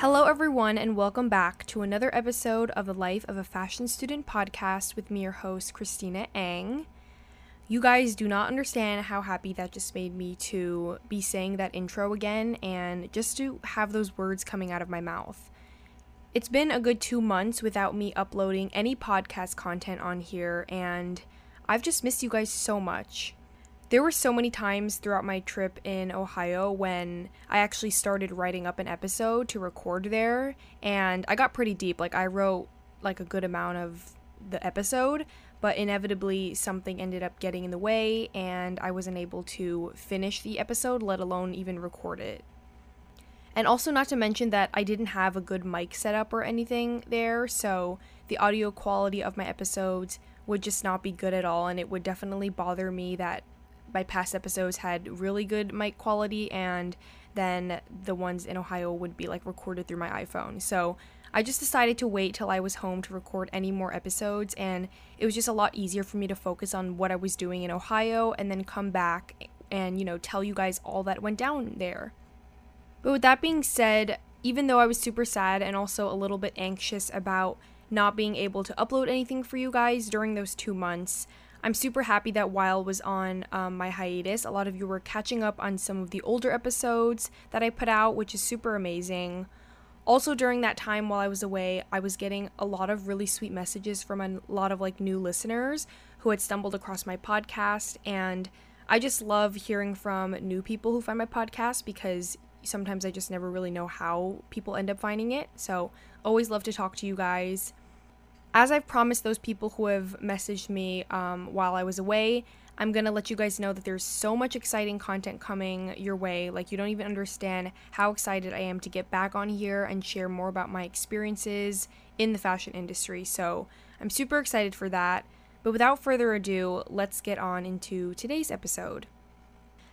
Hello, everyone, and welcome back to another episode of the Life of a Fashion Student podcast with me, your host, Christina Ang. You guys do not understand how happy that just made me to be saying that intro again and just to have those words coming out of my mouth. It's been a good two months without me uploading any podcast content on here, and I've just missed you guys so much. There were so many times throughout my trip in Ohio when I actually started writing up an episode to record there, and I got pretty deep. Like, I wrote like a good amount of the episode, but inevitably something ended up getting in the way, and I wasn't able to finish the episode, let alone even record it. And also, not to mention that I didn't have a good mic setup or anything there, so the audio quality of my episodes would just not be good at all, and it would definitely bother me that my past episodes had really good mic quality and then the ones in Ohio would be like recorded through my iPhone. So I just decided to wait till I was home to record any more episodes and it was just a lot easier for me to focus on what I was doing in Ohio and then come back and you know tell you guys all that went down there. But with that being said, even though I was super sad and also a little bit anxious about not being able to upload anything for you guys during those 2 months, I'm super happy that while was on um, my hiatus, a lot of you were catching up on some of the older episodes that I put out, which is super amazing. Also, during that time while I was away, I was getting a lot of really sweet messages from a lot of like new listeners who had stumbled across my podcast. And I just love hearing from new people who find my podcast because sometimes I just never really know how people end up finding it. So, always love to talk to you guys as I've promised those people who have messaged me um, while I was away, I'm gonna let you guys know that there's so much exciting content coming your way. Like, you don't even understand how excited I am to get back on here and share more about my experiences in the fashion industry. So, I'm super excited for that. But without further ado, let's get on into today's episode.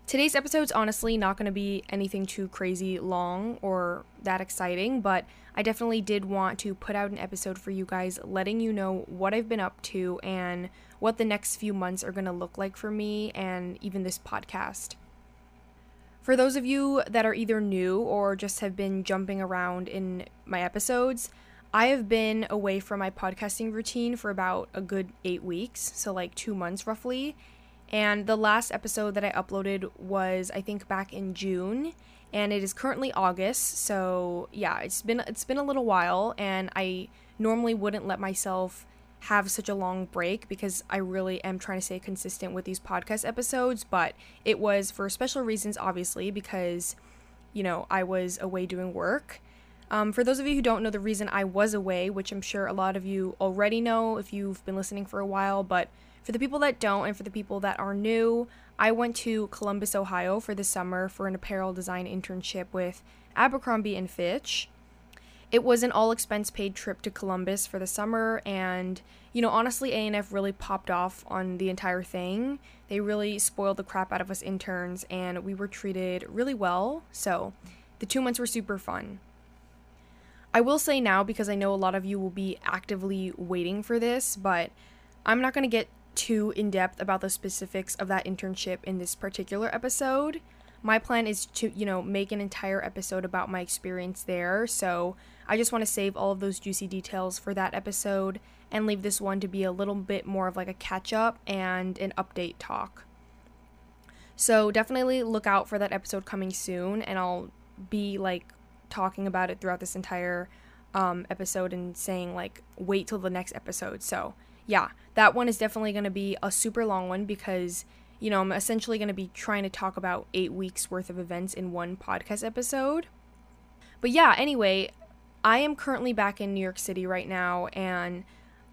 Today's episode's honestly not going to be anything too crazy long or that exciting, but I definitely did want to put out an episode for you guys letting you know what I've been up to and what the next few months are going to look like for me and even this podcast. For those of you that are either new or just have been jumping around in my episodes, I have been away from my podcasting routine for about a good eight weeks, so like two months roughly and the last episode that I uploaded was I think back in June and it is currently August. So, yeah, it's been it's been a little while and I normally wouldn't let myself have such a long break because I really am trying to stay consistent with these podcast episodes, but it was for special reasons obviously because you know, I was away doing work. Um, for those of you who don't know the reason I was away, which I'm sure a lot of you already know if you've been listening for a while, but for the people that don't, and for the people that are new, I went to Columbus, Ohio for the summer for an apparel design internship with Abercrombie and Fitch. It was an all expense paid trip to Columbus for the summer and you know honestly A&F really popped off on the entire thing. They really spoiled the crap out of us interns and we were treated really well. So, the 2 months were super fun. I will say now because I know a lot of you will be actively waiting for this, but I'm not going to get too in depth about the specifics of that internship in this particular episode. My plan is to, you know, make an entire episode about my experience there. So I just want to save all of those juicy details for that episode and leave this one to be a little bit more of like a catch up and an update talk. So definitely look out for that episode coming soon, and I'll be like talking about it throughout this entire um, episode and saying like wait till the next episode. So yeah, that one is definitely going to be a super long one because, you know, I'm essentially going to be trying to talk about eight weeks worth of events in one podcast episode. But yeah, anyway, I am currently back in New York City right now and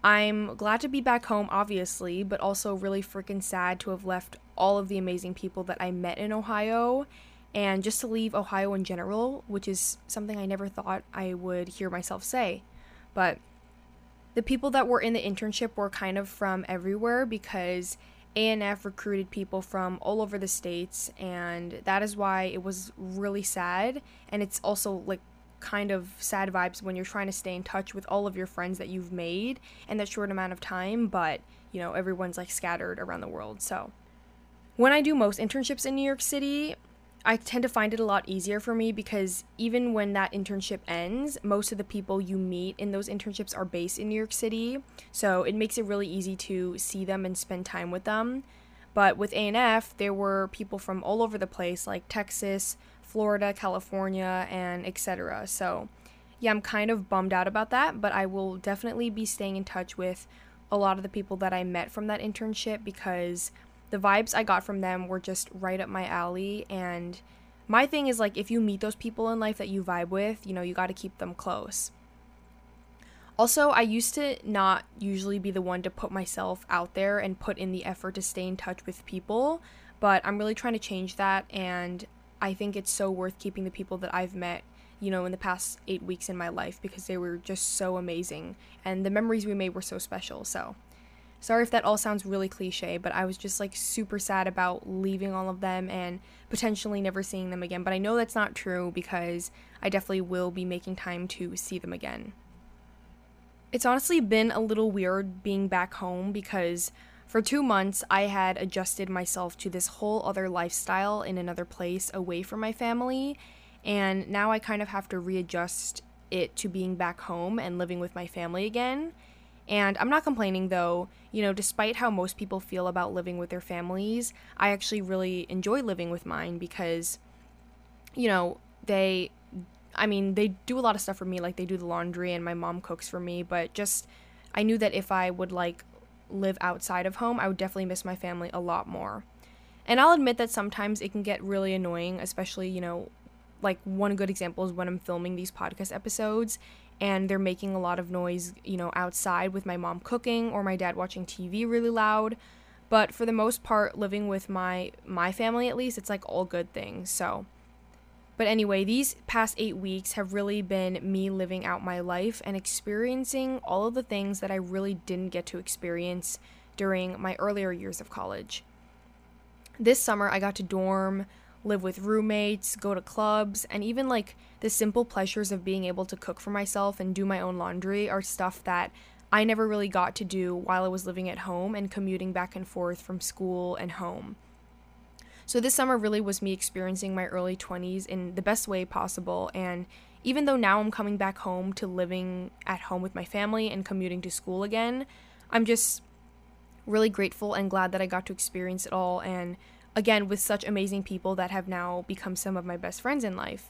I'm glad to be back home, obviously, but also really freaking sad to have left all of the amazing people that I met in Ohio and just to leave Ohio in general, which is something I never thought I would hear myself say. But the people that were in the internship were kind of from everywhere because A&F recruited people from all over the states and that is why it was really sad and it's also like kind of sad vibes when you're trying to stay in touch with all of your friends that you've made in that short amount of time, but you know, everyone's like scattered around the world. So, when I do most internships in New York City, I tend to find it a lot easier for me because even when that internship ends, most of the people you meet in those internships are based in New York City. So it makes it really easy to see them and spend time with them. But with A&F, there were people from all over the place like Texas, Florida, California, and etc. So, yeah, I'm kind of bummed out about that, but I will definitely be staying in touch with a lot of the people that I met from that internship because the vibes I got from them were just right up my alley. And my thing is like, if you meet those people in life that you vibe with, you know, you got to keep them close. Also, I used to not usually be the one to put myself out there and put in the effort to stay in touch with people, but I'm really trying to change that. And I think it's so worth keeping the people that I've met, you know, in the past eight weeks in my life because they were just so amazing and the memories we made were so special. So, sorry if that all sounds really cliche, but I was just like super sad about leaving all of them and potentially never seeing them again. But I know that's not true because I definitely will be making time to see them again. It's honestly been a little weird being back home because for two months, I had adjusted myself to this whole other lifestyle in another place away from my family, and now I kind of have to readjust it to being back home and living with my family again. And I'm not complaining though, you know, despite how most people feel about living with their families, I actually really enjoy living with mine because, you know, they, I mean, they do a lot of stuff for me, like they do the laundry and my mom cooks for me, but just, I knew that if I would like live outside of home, I would definitely miss my family a lot more. And I'll admit that sometimes it can get really annoying, especially, you know, like one good example is when I'm filming these podcast episodes and they're making a lot of noise, you know, outside with my mom cooking or my dad watching TV really loud. But for the most part, living with my my family at least, it's like all good things. So but anyway, these past eight weeks have really been me living out my life and experiencing all of the things that I really didn't get to experience during my earlier years of college. This summer, I got to dorm, live with roommates, go to clubs, and even like the simple pleasures of being able to cook for myself and do my own laundry are stuff that I never really got to do while I was living at home and commuting back and forth from school and home. So this summer really was me experiencing my early 20s in the best way possible. And even though now I'm coming back home to living at home with my family and commuting to school again, I'm just really grateful and glad that I got to experience it all. And again, with such amazing people that have now become some of my best friends in life.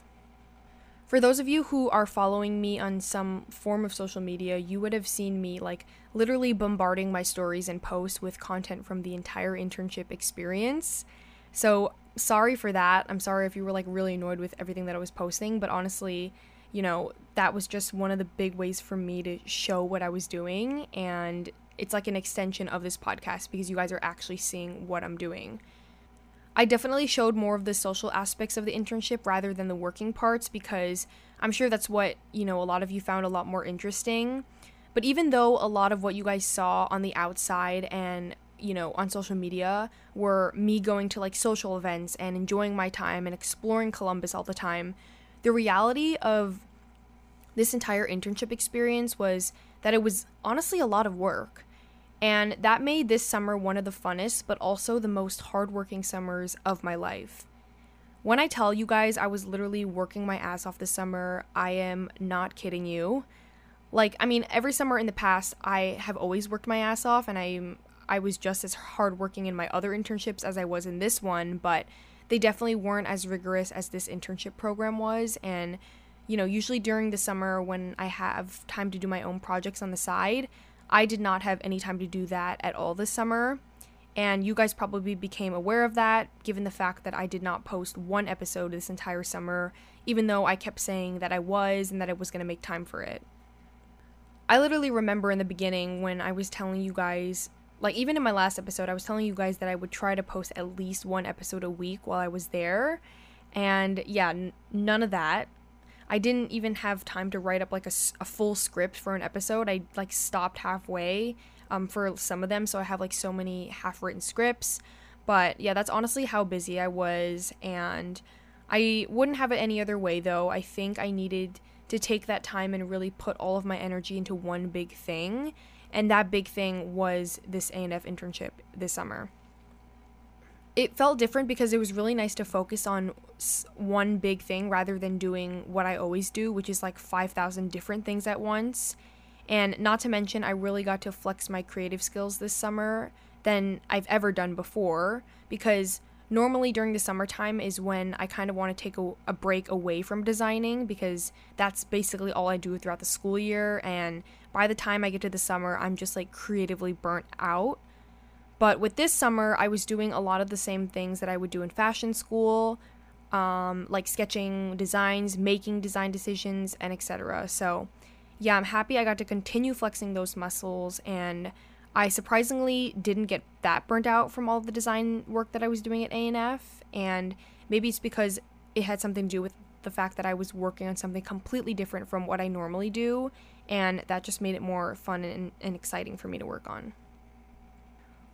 For those of you who are following me on some form of social media, you would have seen me like literally bombarding my stories and posts with content from the entire internship experience. So sorry for that. I'm sorry if you were like really annoyed with everything that I was posting, but honestly, you know, that was just one of the big ways for me to show what I was doing. And it's like an extension of this podcast because you guys are actually seeing what I'm doing. I definitely showed more of the social aspects of the internship rather than the working parts because I'm sure that's what, you know, a lot of you found a lot more interesting. But even though a lot of what you guys saw on the outside and you know, on social media were me going to like social events and enjoying my time and exploring Columbus all the time. The reality of this entire internship experience was that it was honestly a lot of work. And that made this summer one of the funnest, but also the most hardworking summers of my life. When I tell you guys I was literally working my ass off this summer, I am not kidding you. Like, I mean, every summer in the past, I have always worked my ass off, and I'm I was just as hardworking in my other internships as I was in this one, but they definitely weren't as rigorous as this internship program was. And, you know, usually during the summer when I have time to do my own projects on the side, I did not have any time to do that at all this summer. And you guys probably became aware of that given the fact that I did not post one episode this entire summer, even though I kept saying that I was and that I was going to make time for it. I literally remember in the beginning when I was telling you guys like even in my last episode, I was telling you guys that I would try to post at least one episode a week while I was there. And yeah, n- none of that. I didn't even have time to write up like a, a full script for an episode. I like stopped halfway um, for some of them, so I have like so many half written scripts. But yeah, that's honestly how busy I was, and I wouldn't have it any other way though. I think I needed to take that time and really put all of my energy into one big thing. And that big thing was this A&F internship this summer. It felt different because it was really nice to focus on one big thing rather than doing what I always do, which is like 5,000 different things at once. And not to mention, I really got to flex my creative skills this summer than I've ever done before because normally during the summertime is when I kind of want to take a, a, break away from designing because that's basically all I do throughout the school year. And by the time I get to the summer, I'm just like creatively burnt out. But with this summer, I was doing a lot of the same things that I would do in fashion school, um, like sketching designs, making design decisions, and etc. So, yeah, I'm happy I got to continue flexing those muscles and I surprisingly didn't get that burnt out from all the design work that I was doing at A&F and maybe it's because it had something to do with the fact that I was working on something completely different from what I normally do and that just made it more fun and, and exciting for me to work on.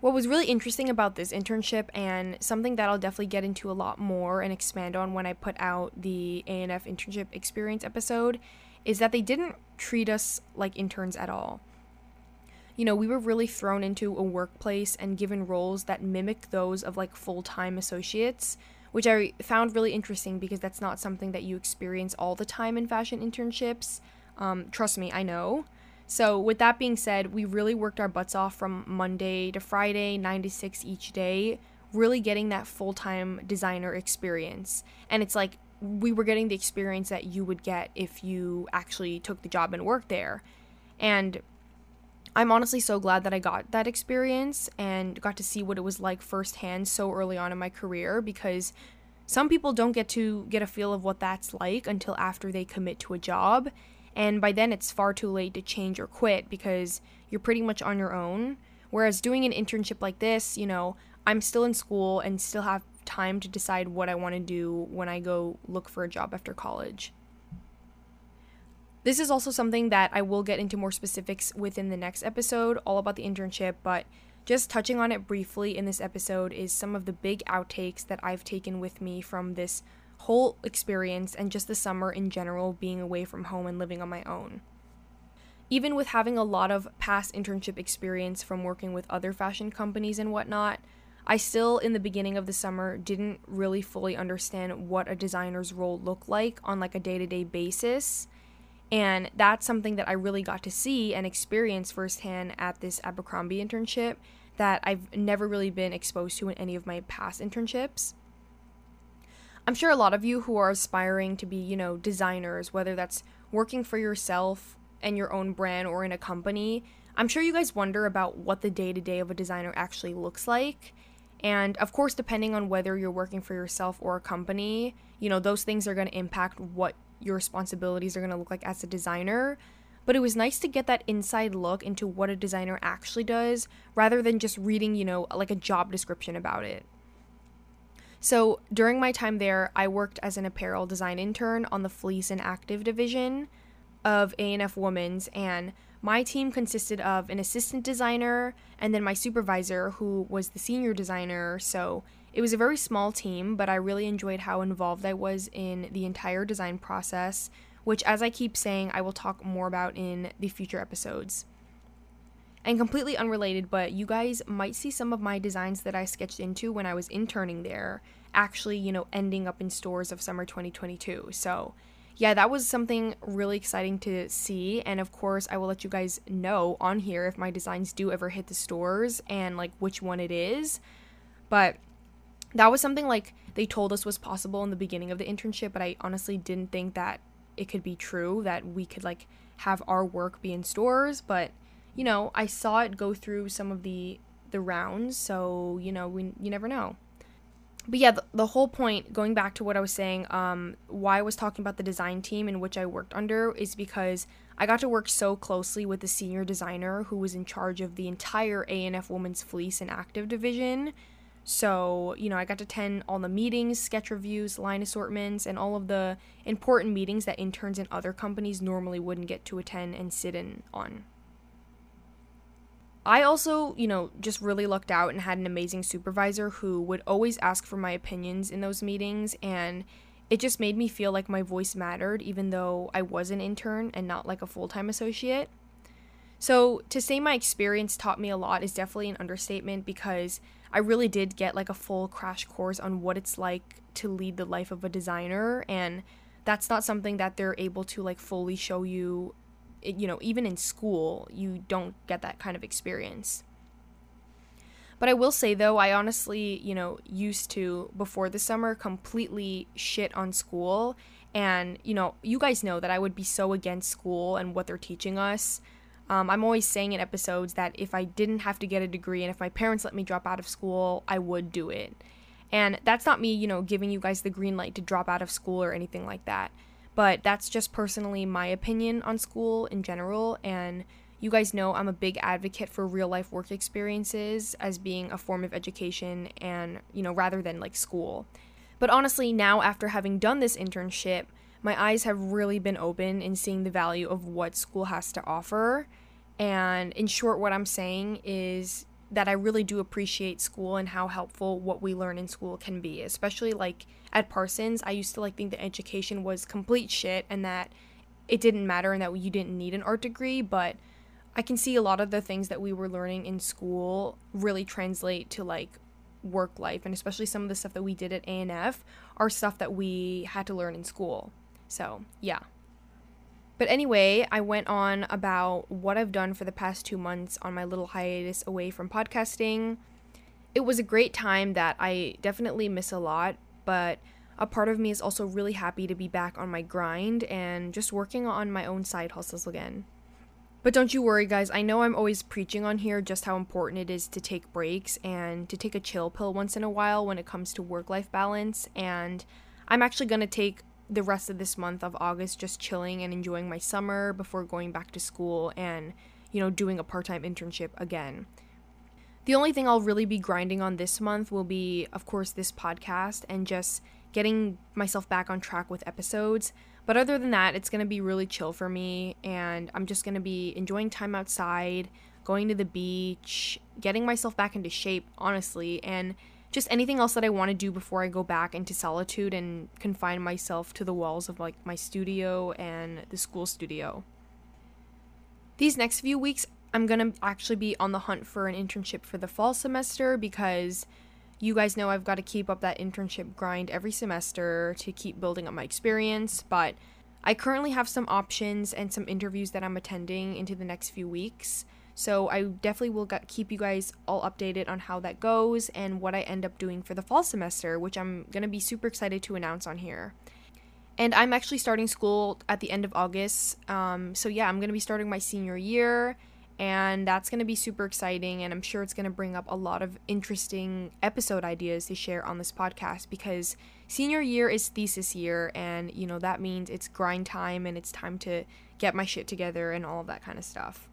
What was really interesting about this internship and something that I'll definitely get into a lot more and expand on when I put out the A&F internship experience episode is that they didn't treat us like interns at all you know, we were really thrown into a workplace and given roles that mimic those of like full time associates, which I found really interesting because that's not something that you experience all the time in fashion internships. Um, trust me, I know. So, with that being said, we really worked our butts off from Monday to Friday, 9 to 6 each day, really getting that full time designer experience. And it's like we were getting the experience that you would get if you actually took the job and worked there. And I'm honestly so glad that I got that experience and got to see what it was like firsthand so early on in my career because some people don't get to get a feel of what that's like until after they commit to a job. And by then, it's far too late to change or quit because you're pretty much on your own. Whereas doing an internship like this, you know, I'm still in school and still have time to decide what I want to do when I go look for a job after college. This is also something that I will get into more specifics within the next episode, all about the internship, but just touching on it briefly in this episode is some of the big outtakes that I've taken with me from this whole experience and just the summer in general being away from home and living on my own. Even with having a lot of past internship experience from working with other fashion companies and whatnot, I still, in the beginning of the summer, didn't really fully understand what a designer's role looked like on like a day to day basis and that's something that I really got to see and experience firsthand at this Abercrombie internship that I've never really been exposed to in any of my past internships. I'm sure a lot of you who are aspiring to be, you know, designers, whether that's working for yourself and your own brand or in a company, I'm sure you guys wonder about what the day to day of a designer actually looks like. And of course, depending on whether you're working for yourself or a company, you know, those things are going to impact what your responsibilities are going to look like as a designer. But it was nice to get that inside look into what a designer actually does rather than just reading, you know, like a job description about it. So during my time there, I worked as an apparel design intern on the fleece and active division of A&F Women's and my team consisted of an assistant designer and then my supervisor who was the senior designer. So it was a very small team, but I really enjoyed how involved I was in the entire design process, which, as I keep saying, I will talk more about in the future episodes. And completely unrelated, but you guys might see some of my designs that I sketched into when I was interning there actually, you know, ending up in stores of summer 2022. So, yeah, that was something really exciting to see. And of course, I will let you guys know on here if my designs do ever hit the stores and like which one it is. But that was something like they told us was possible in the beginning of the internship, but I honestly didn't think that it could be true that we could like have our work be in stores, but you know, I saw it go through some of the the rounds, so you know, we you never know. But yeah, the, the whole point, going back to what I was saying, um, why I was talking about the design team in which I worked under is because I got to work so closely with the senior designer who was in charge of the entire A&F Women's Fleece and Active division. So, you know, I got to attend all the meetings, sketch reviews, line assortments, and all of the important meetings that interns in other companies normally wouldn't get to attend and sit in on. I also, you know, just really lucked out and had an amazing supervisor who would always ask for my opinions in those meetings. And it just made me feel like my voice mattered, even though I was an intern and not like a full time associate. So, to say my experience taught me a lot is definitely an understatement because I really did get like a full crash course on what it's like to lead the life of a designer. And that's not something that they're able to like fully show you, you know, even in school, you don't get that kind of experience. But I will say though, I honestly, you know, used to before the summer completely shit on school. And, you know, you guys know that I would be so against school and what they're teaching us. Um, I'm always saying in episodes that if I didn't have to get a degree and if my parents let me drop out of school, I would do it. And that's not me, you know, giving you guys the green light to drop out of school or anything like that. But that's just personally my opinion on school in general. And you guys know I'm a big advocate for real life work experiences as being a form of education and, you know, rather than like school. But honestly, now after having done this internship, my eyes have really been open in seeing the value of what school has to offer. And in short, what I'm saying is that I really do appreciate school and how helpful what we learn in school can be, especially like at Parsons. I used to like think that education was complete shit and that it didn't matter and that you didn't need an art degree, but I can see a lot of the things that we were learning in school really translate to like work life and especially some of the stuff that we did at A&F are stuff that we had to learn in school. So, yeah. But anyway, I went on about what I've done for the past 2 months on my little hiatus away from podcasting. It was a great time that I definitely miss a lot, but a part of me is also really happy to be back on my grind and just working on my own side hustles again. But don't you worry, guys. I know I'm always preaching on here just how important it is to take breaks and to take a chill pill once in a while when it comes to work life balance. And I'm actually going to take the rest of this month of August just chilling and enjoying my summer before going back to school and, you know, doing a part time internship again. The only thing I'll really be grinding on this month will be, of course, this podcast and just getting myself back on track with episodes. But other than that, it's going to be really chill for me, and I'm just going to be enjoying time outside, going to the beach, getting myself back into shape, honestly, and just anything else that I want to do before I go back into solitude and confine myself to the walls of like my studio and the school studio. These next few weeks, I'm going to actually be on the hunt for an internship for the fall semester because you guys know I've got to keep up that internship grind every semester to keep building up my experience, but I currently have some options and some interviews that I'm attending into the next few weeks. So I definitely will keep you guys all updated on how that goes and what I end up doing for the fall semester, which I'm going to be super excited to announce on here. And I'm actually starting school at the end of August. Um, so yeah, I'm going to be starting my senior year and that's going to be super exciting and i'm sure it's going to bring up a lot of interesting episode ideas to share on this podcast because senior year is thesis year and you know that means it's grind time and it's time to get my shit together and all of that kind of stuff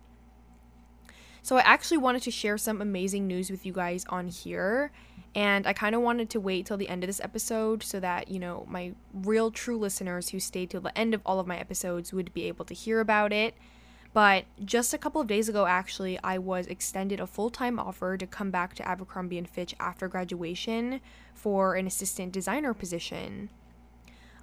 so i actually wanted to share some amazing news with you guys on here and i kind of wanted to wait till the end of this episode so that you know my real true listeners who stayed till the end of all of my episodes would be able to hear about it but just a couple of days ago, actually, I was extended a full time offer to come back to Abercrombie and Fitch after graduation for an assistant designer position.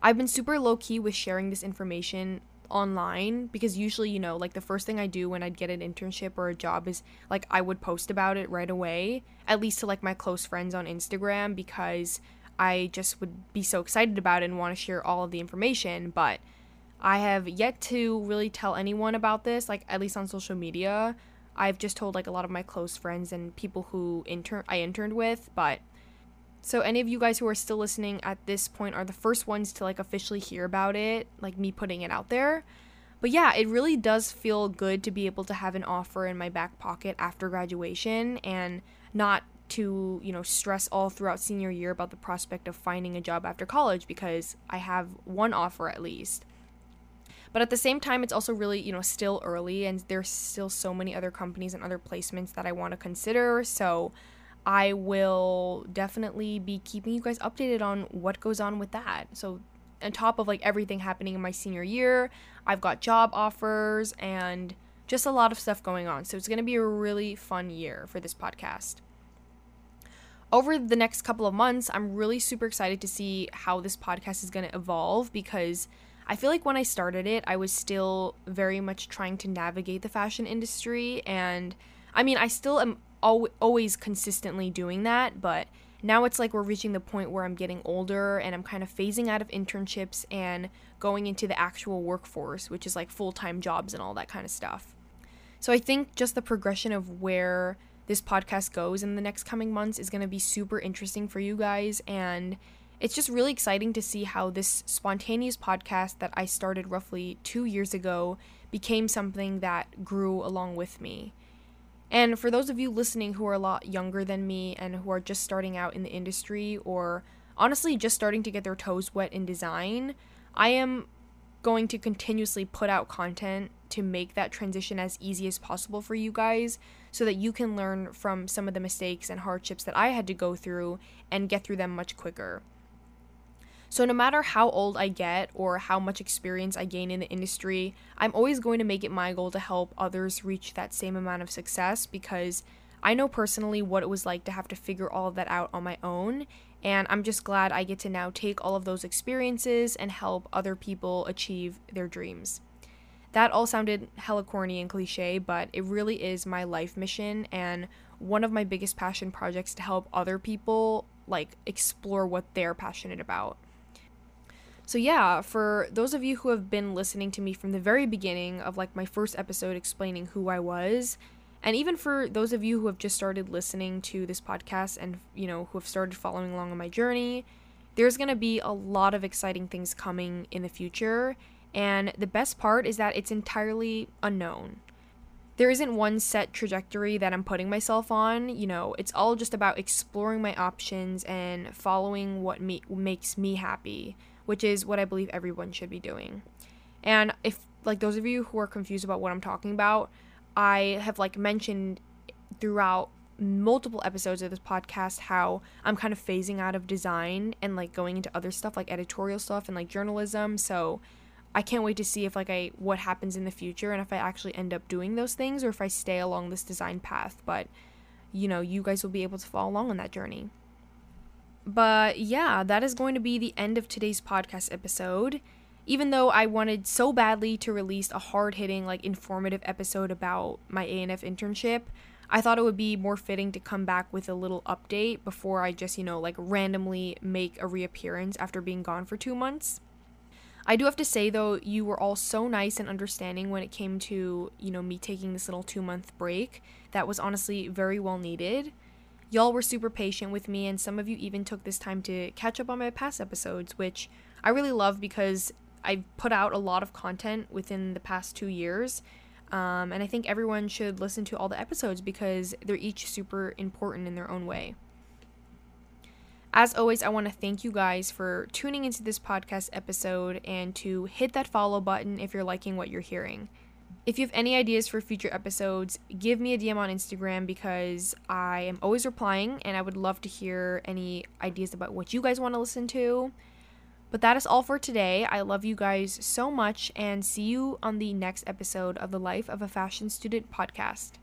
I've been super low key with sharing this information online because usually, you know, like the first thing I do when I'd get an internship or a job is like I would post about it right away, at least to like my close friends on Instagram because I just would be so excited about it and want to share all of the information. But I have yet to really tell anyone about this, like at least on social media. I've just told like a lot of my close friends and people who intern I interned with, but so any of you guys who are still listening at this point are the first ones to like officially hear about it, like me putting it out there. But yeah, it really does feel good to be able to have an offer in my back pocket after graduation and not to, you know, stress all throughout senior year about the prospect of finding a job after college because I have one offer at least. But at the same time, it's also really, you know, still early and there's still so many other companies and other placements that I want to consider. So I will definitely be keeping you guys updated on what goes on with that. So on top of like everything happening in my senior year, I've got job offers and just a lot of stuff going on. So it's going to be a really fun year for this podcast. over the next couple of months, I'm really super excited to see how this podcast is going to evolve because I feel like when I started it, I was still very much trying to navigate the fashion industry. And I mean, I still am al- always consistently doing that, but now it's like we're reaching the point where I'm getting older and I'm kind of phasing out of internships and going into the actual workforce, which is like full time jobs and all that kind of stuff. So I think just the progression of where this podcast goes in the next coming months is going to be super interesting for you guys. And it's just really exciting to see how this spontaneous podcast that I started roughly two years ago became something that grew along with me. And for those of you listening who are a lot younger than me and who are just starting out in the industry or honestly just starting to get their toes wet in design, I am going to continuously put out content to make that transition as easy as possible for you guys so that you can learn from some of the mistakes and hardships that I had to go through and get through them much quicker. So, no matter how old I get or how much experience I gain in the industry, I'm always going to make it my goal to help others reach that same amount of success because I know personally what it was like to have to figure all of that out on my own. And I'm just glad I get to now take all of those experiences and help other people achieve their dreams. That all sounded hella corny and cliche, but it really is my life mission and one of my biggest passion projects to help other people like explore what they're passionate about. So, yeah, for those of you who have been listening to me from the very beginning of like my first episode explaining who I was, and even for those of you who have just started listening to this podcast and, you know, who have started following along on my journey, there's going to be a lot of exciting things coming in the future. And the best part is that it's entirely unknown. There isn't one set trajectory that I'm putting myself on. You know, it's all just about exploring my options and following what me- makes me happy which is what I believe everyone should be doing. And if like those of you who are confused about what I'm talking about, I have like mentioned throughout multiple episodes of this podcast how I'm kind of phasing out of design and like going into other stuff like editorial stuff and like journalism. So I can't wait to see if like I what happens in the future and if I actually end up doing those things or if I stay along this design path. But you know, you guys will be able to follow along on that journey. But yeah, that is going to be the end of today's podcast episode. Even though I wanted so badly to release a hard-hitting like informative episode about my A&F internship, I thought it would be more fitting to come back with a little update before I just, you know, like randomly make a reappearance after being gone for 2 months. I do have to say though, you were all so nice and understanding when it came to, you know, me taking this little 2 month break. That was honestly very well needed. Y'all were super patient with me, and some of you even took this time to catch up on my past episodes, which I really love because I've put out a lot of content within the past two years. Um, and I think everyone should listen to all the episodes because they're each super important in their own way. As always, I want to thank you guys for tuning into this podcast episode and to hit that follow button if you're liking what you're hearing. If you have any ideas for future episodes, give me a DM on Instagram because I am always replying and I would love to hear any ideas about what you guys want to listen to. But that is all for today. I love you guys so much and see you on the next episode of the Life of a Fashion Student podcast.